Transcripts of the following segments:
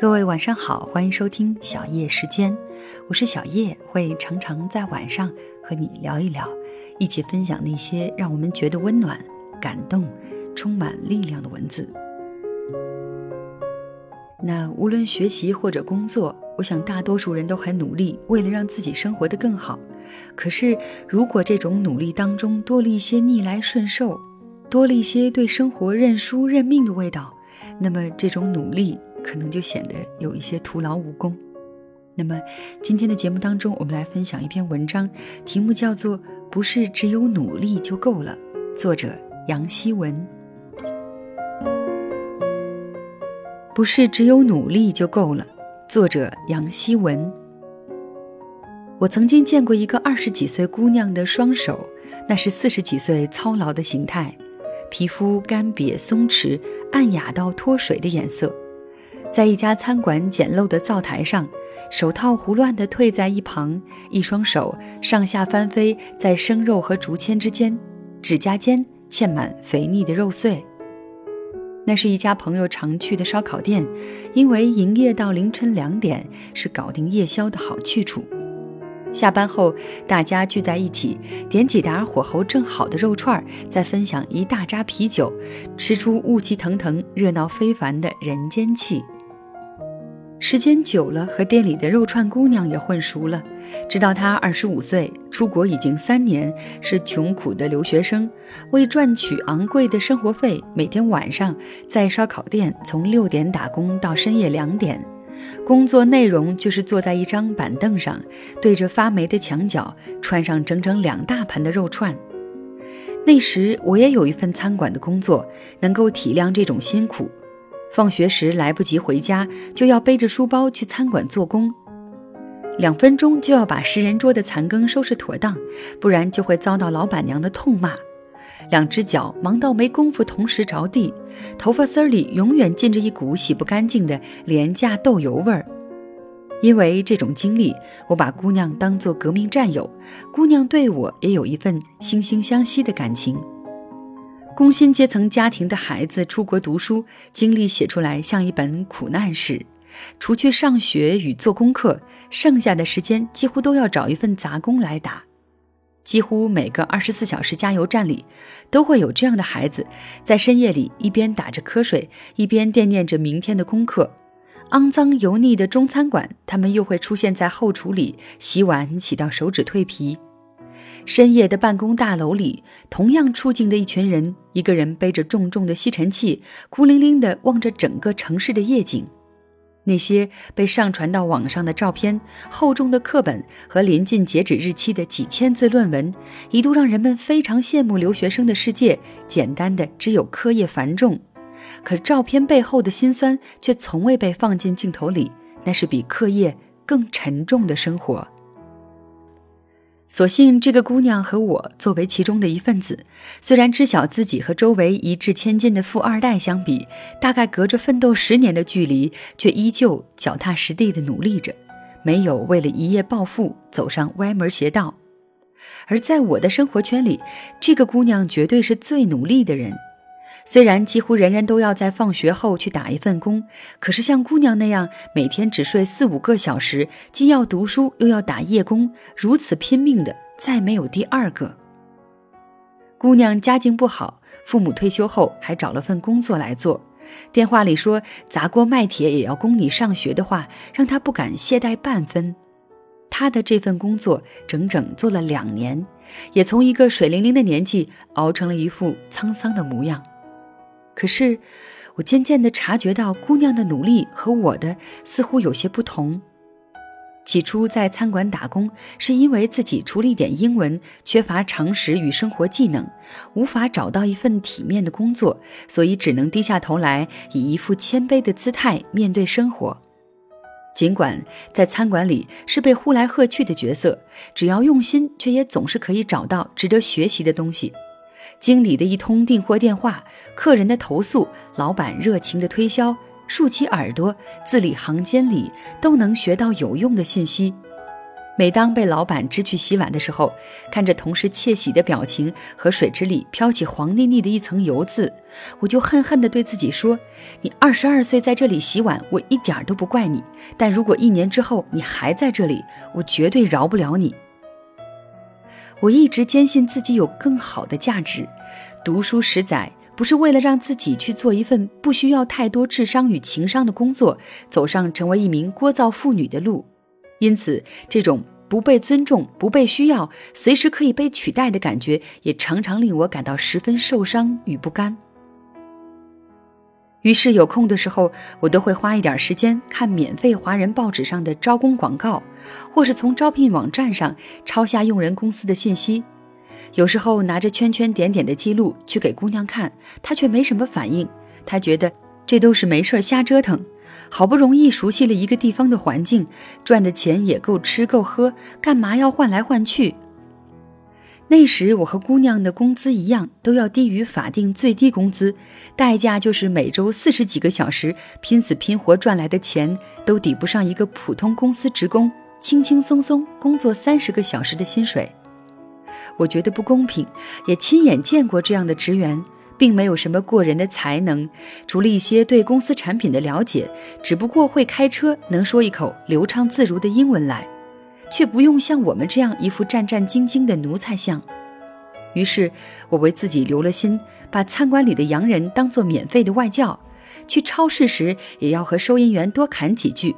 各位晚上好，欢迎收听小叶时间，我是小叶，会常常在晚上和你聊一聊，一起分享那些让我们觉得温暖、感动、充满力量的文字。那无论学习或者工作，我想大多数人都很努力，为了让自己生活得更好。可是，如果这种努力当中多了一些逆来顺受，多了一些对生活认输认命的味道，那么这种努力。可能就显得有一些徒劳无功。那么，今天的节目当中，我们来分享一篇文章，题目叫做《不是只有努力就够了》，作者杨希文。不是只有努力就够了，作者杨希文。我曾经见过一个二十几岁姑娘的双手，那是四十几岁操劳的形态，皮肤干瘪松弛，暗哑到脱水的颜色。在一家餐馆简陋的灶台上，手套胡乱地褪在一旁，一双手上下翻飞在生肉和竹签之间，指甲间嵌满肥腻的肉碎。那是一家朋友常去的烧烤店，因为营业到凌晨两点，是搞定夜宵的好去处。下班后，大家聚在一起，点几打火候正好的肉串，再分享一大扎啤酒，吃出雾气腾腾、热闹非凡的人间气。时间久了，和店里的肉串姑娘也混熟了。知道她二十五岁，出国已经三年，是穷苦的留学生。为赚取昂贵的生活费，每天晚上在烧烤店从六点打工到深夜两点。工作内容就是坐在一张板凳上，对着发霉的墙角串上整整两大盘的肉串。那时我也有一份餐馆的工作，能够体谅这种辛苦。放学时来不及回家，就要背着书包去餐馆做工，两分钟就要把十人桌的残羹收拾妥当，不然就会遭到老板娘的痛骂。两只脚忙到没工夫同时着地，头发丝儿里永远浸着一股洗不干净的廉价豆油味儿。因为这种经历，我把姑娘当作革命战友，姑娘对我也有一份惺惺相惜的感情。工薪阶层家庭的孩子出国读书，经历写出来像一本苦难史。除去上学与做功课，剩下的时间几乎都要找一份杂工来打。几乎每个二十四小时加油站里，都会有这样的孩子，在深夜里一边打着瞌睡，一边惦念着明天的功课。肮脏油腻的中餐馆，他们又会出现在后厨里洗碗，洗到手指蜕皮。深夜的办公大楼里，同样处境的一群人，一个人背着重重的吸尘器，孤零零地望着整个城市的夜景。那些被上传到网上的照片、厚重的课本和临近截止日期的几千字论文，一度让人们非常羡慕留学生的世界，简单的只有课业繁重。可照片背后的辛酸却从未被放进镜头里，那是比课业更沉重的生活。所幸，这个姑娘和我作为其中的一份子，虽然知晓自己和周围一掷千金的富二代相比，大概隔着奋斗十年的距离，却依旧脚踏实地的努力着，没有为了一夜暴富走上歪门邪道。而在我的生活圈里，这个姑娘绝对是最努力的人。虽然几乎人人都要在放学后去打一份工，可是像姑娘那样每天只睡四五个小时，既要读书又要打夜工，如此拼命的，再没有第二个。姑娘家境不好，父母退休后还找了份工作来做。电话里说砸锅卖铁也要供你上学的话，让她不敢懈怠半分。她的这份工作整整做了两年，也从一个水灵灵的年纪熬成了一副沧桑的模样。可是，我渐渐地察觉到，姑娘的努力和我的似乎有些不同。起初在餐馆打工，是因为自己除了一点英文，缺乏常识与生活技能，无法找到一份体面的工作，所以只能低下头来，以一副谦卑的姿态面对生活。尽管在餐馆里是被呼来喝去的角色，只要用心，却也总是可以找到值得学习的东西。经理的一通订货电话，客人的投诉，老板热情的推销，竖起耳朵，字里行间里都能学到有用的信息。每当被老板支去洗碗的时候，看着同事窃喜的表情和水池里飘起黄腻腻的一层油渍，我就恨恨地对自己说：“你二十二岁在这里洗碗，我一点都不怪你。但如果一年之后你还在这里，我绝对饶不了你。”我一直坚信自己有更好的价值，读书十载不是为了让自己去做一份不需要太多智商与情商的工作，走上成为一名聒噪妇女的路。因此，这种不被尊重、不被需要、随时可以被取代的感觉，也常常令我感到十分受伤与不甘。于是，有空的时候，我都会花一点时间看免费华人报纸上的招工广告，或是从招聘网站上抄下用人公司的信息。有时候拿着圈圈点点的记录去给姑娘看，她却没什么反应。她觉得这都是没事瞎折腾。好不容易熟悉了一个地方的环境，赚的钱也够吃够喝，干嘛要换来换去？那时我和姑娘的工资一样，都要低于法定最低工资，代价就是每周四十几个小时拼死拼活赚来的钱，都抵不上一个普通公司职工轻轻松松工作三十个小时的薪水。我觉得不公平，也亲眼见过这样的职员。并没有什么过人的才能，除了一些对公司产品的了解，只不过会开车，能说一口流畅自如的英文来，却不用像我们这样一副战战兢兢的奴才相。于是，我为自己留了心，把餐馆里的洋人当做免费的外教，去超市时也要和收银员多侃几句，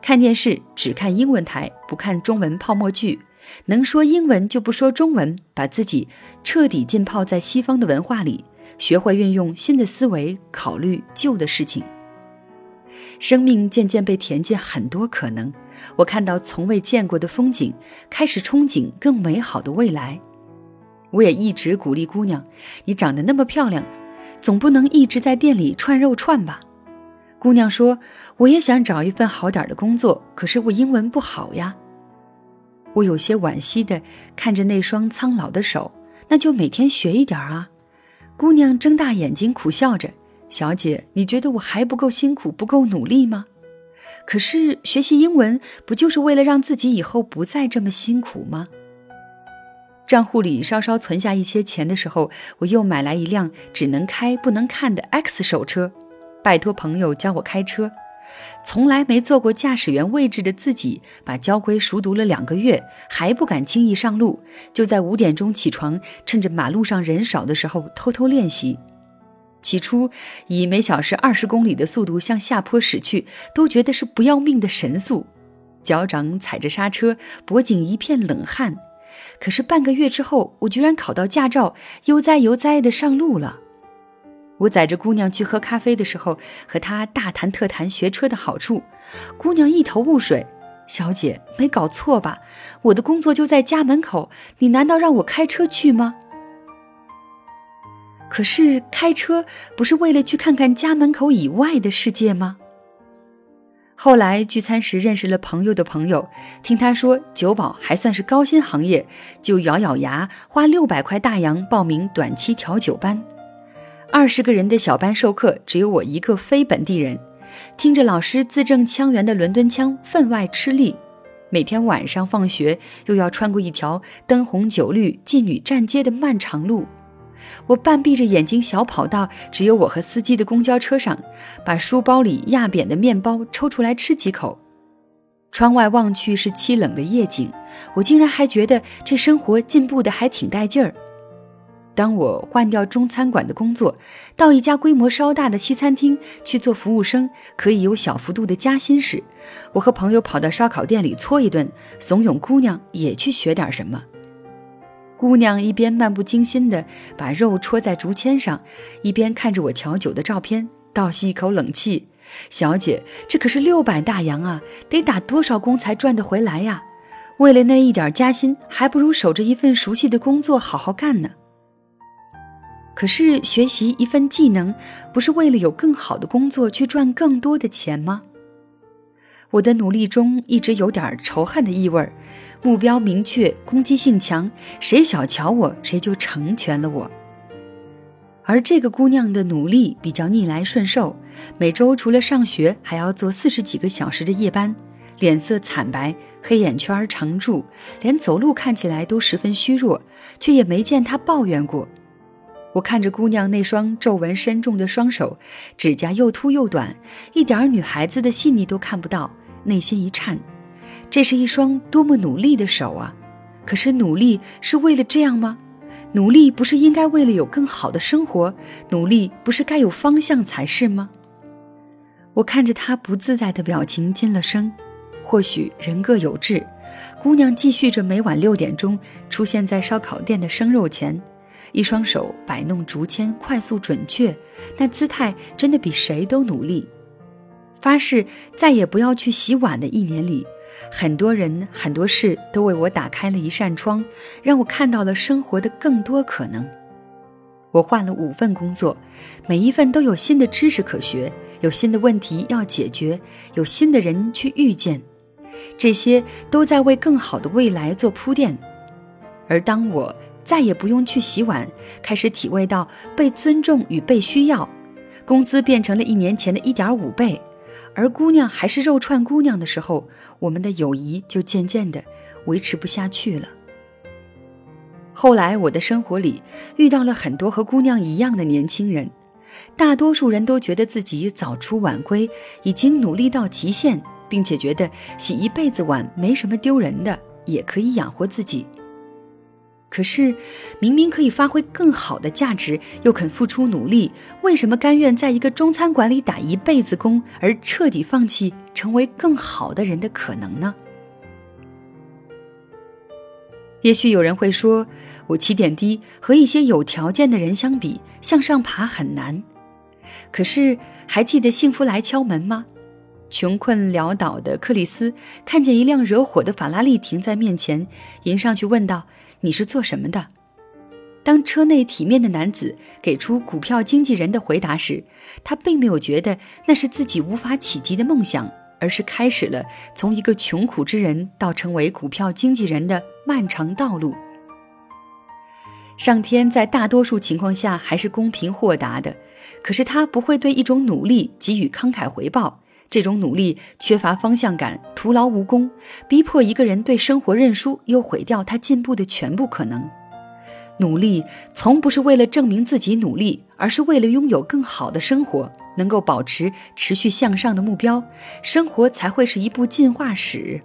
看电视只看英文台，不看中文泡沫剧，能说英文就不说中文，把自己彻底浸泡在西方的文化里。学会运用新的思维考虑旧的事情，生命渐渐被填进很多可能。我看到从未见过的风景，开始憧憬更美好的未来。我也一直鼓励姑娘：“你长得那么漂亮，总不能一直在店里串肉串吧？”姑娘说：“我也想找一份好点的工作，可是我英文不好呀。”我有些惋惜的看着那双苍老的手，那就每天学一点啊。姑娘睁大眼睛苦笑着：“小姐，你觉得我还不够辛苦、不够努力吗？可是学习英文不就是为了让自己以后不再这么辛苦吗？”账户里稍稍存下一些钱的时候，我又买来一辆只能开不能看的 X 手车，拜托朋友教我开车。从来没坐过驾驶员位置的自己，把交规熟读了两个月，还不敢轻易上路，就在五点钟起床，趁着马路上人少的时候偷偷练习。起初，以每小时二十公里的速度向下坡驶去，都觉得是不要命的神速，脚掌踩着刹车，脖颈一片冷汗。可是半个月之后，我居然考到驾照，悠哉悠哉的上路了。我载着姑娘去喝咖啡的时候，和她大谈特谈学车的好处。姑娘一头雾水：“小姐，没搞错吧？我的工作就在家门口，你难道让我开车去吗？”可是开车不是为了去看看家门口以外的世界吗？后来聚餐时认识了朋友的朋友，听他说酒保还算是高薪行业，就咬咬牙花六百块大洋报名短期调酒班。二十个人的小班授课，只有我一个非本地人，听着老师字正腔圆的伦敦腔，分外吃力。每天晚上放学，又要穿过一条灯红酒绿、妓女站街的漫长路。我半闭着眼睛，小跑到只有我和司机的公交车上，把书包里压扁的面包抽出来吃几口。窗外望去是凄冷的夜景，我竟然还觉得这生活进步的还挺带劲儿。当我换掉中餐馆的工作，到一家规模稍大的西餐厅去做服务生，可以有小幅度的加薪时，我和朋友跑到烧烤店里搓一顿，怂恿姑娘也去学点什么。姑娘一边漫不经心地把肉戳在竹签上，一边看着我调酒的照片，倒吸一口冷气：“小姐，这可是六百大洋啊，得打多少工才赚得回来呀？为了那一点加薪，还不如守着一份熟悉的工作好好干呢。”可是学习一份技能，不是为了有更好的工作去赚更多的钱吗？我的努力中一直有点仇恨的意味儿，目标明确，攻击性强，谁小瞧我，谁就成全了我。而这个姑娘的努力比较逆来顺受，每周除了上学，还要做四十几个小时的夜班，脸色惨白，黑眼圈常驻，连走路看起来都十分虚弱，却也没见她抱怨过。我看着姑娘那双皱纹深重的双手，指甲又秃又短，一点女孩子的细腻都看不到，内心一颤。这是一双多么努力的手啊！可是努力是为了这样吗？努力不是应该为了有更好的生活？努力不是该有方向才是吗？我看着她不自在的表情，进了声。或许人各有志。姑娘继续着每晚六点钟出现在烧烤店的生肉前，一双手摆弄竹签，快速准确，那姿态真的比谁都努力。发誓再也不要去洗碗的一年里。很多人很多事都为我打开了一扇窗，让我看到了生活的更多可能。我换了五份工作，每一份都有新的知识可学，有新的问题要解决，有新的人去遇见，这些都在为更好的未来做铺垫。而当我再也不用去洗碗，开始体会到被尊重与被需要，工资变成了一年前的一点五倍。而姑娘还是肉串姑娘的时候，我们的友谊就渐渐的维持不下去了。后来我的生活里遇到了很多和姑娘一样的年轻人，大多数人都觉得自己早出晚归，已经努力到极限，并且觉得洗一辈子碗没什么丢人的，也可以养活自己。可是，明明可以发挥更好的价值，又肯付出努力，为什么甘愿在一个中餐馆里打一辈子工，而彻底放弃成为更好的人的可能呢？也许有人会说，我起点低，和一些有条件的人相比，向上爬很难。可是，还记得幸福来敲门吗？穷困潦倒的克里斯看见一辆惹火的法拉利停在面前，迎上去问道。你是做什么的？当车内体面的男子给出股票经纪人的回答时，他并没有觉得那是自己无法企及的梦想，而是开始了从一个穷苦之人到成为股票经纪人的漫长道路。上天在大多数情况下还是公平豁达的，可是他不会对一种努力给予慷慨回报。这种努力缺乏方向感，徒劳无功，逼迫一个人对生活认输，又毁掉他进步的全部可能。努力从不是为了证明自己努力，而是为了拥有更好的生活，能够保持持续向上的目标，生活才会是一部进化史。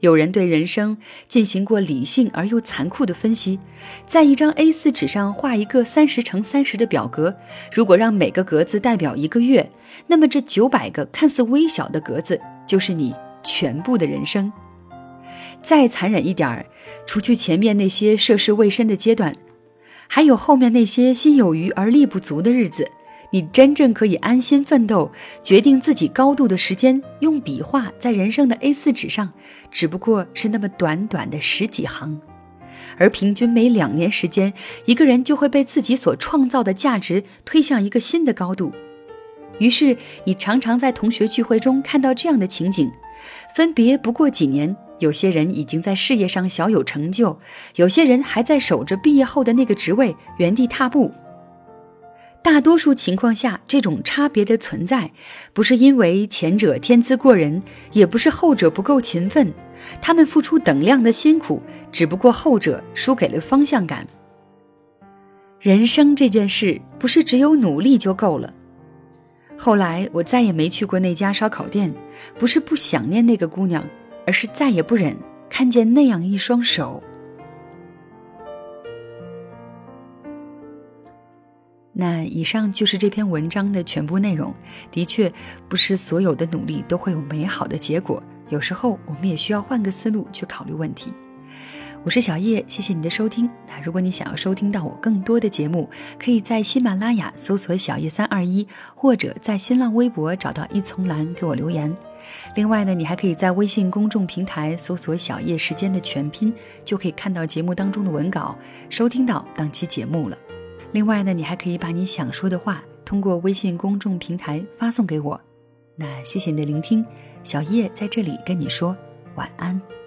有人对人生进行过理性而又残酷的分析，在一张 A4 纸上画一个三十乘三十的表格，如果让每个格子代表一个月，那么这九百个看似微小的格子就是你全部的人生。再残忍一点儿，除去前面那些涉世未深的阶段，还有后面那些心有余而力不足的日子。你真正可以安心奋斗、决定自己高度的时间，用笔画在人生的 A4 纸上，只不过是那么短短的十几行，而平均每两年时间，一个人就会被自己所创造的价值推向一个新的高度。于是，你常常在同学聚会中看到这样的情景：分别不过几年，有些人已经在事业上小有成就，有些人还在守着毕业后的那个职位原地踏步。大多数情况下，这种差别的存在，不是因为前者天资过人，也不是后者不够勤奋，他们付出等量的辛苦，只不过后者输给了方向感。人生这件事，不是只有努力就够了。后来我再也没去过那家烧烤店，不是不想念那个姑娘，而是再也不忍看见那样一双手。那以上就是这篇文章的全部内容。的确，不是所有的努力都会有美好的结果，有时候我们也需要换个思路去考虑问题。我是小叶，谢谢你的收听。那如果你想要收听到我更多的节目，可以在喜马拉雅搜索“小叶三二一”，或者在新浪微博找到一丛蓝给我留言。另外呢，你还可以在微信公众平台搜索“小叶时间”的全拼，就可以看到节目当中的文稿，收听到当期节目了。另外呢，你还可以把你想说的话通过微信公众平台发送给我。那谢谢你的聆听，小叶在这里跟你说晚安。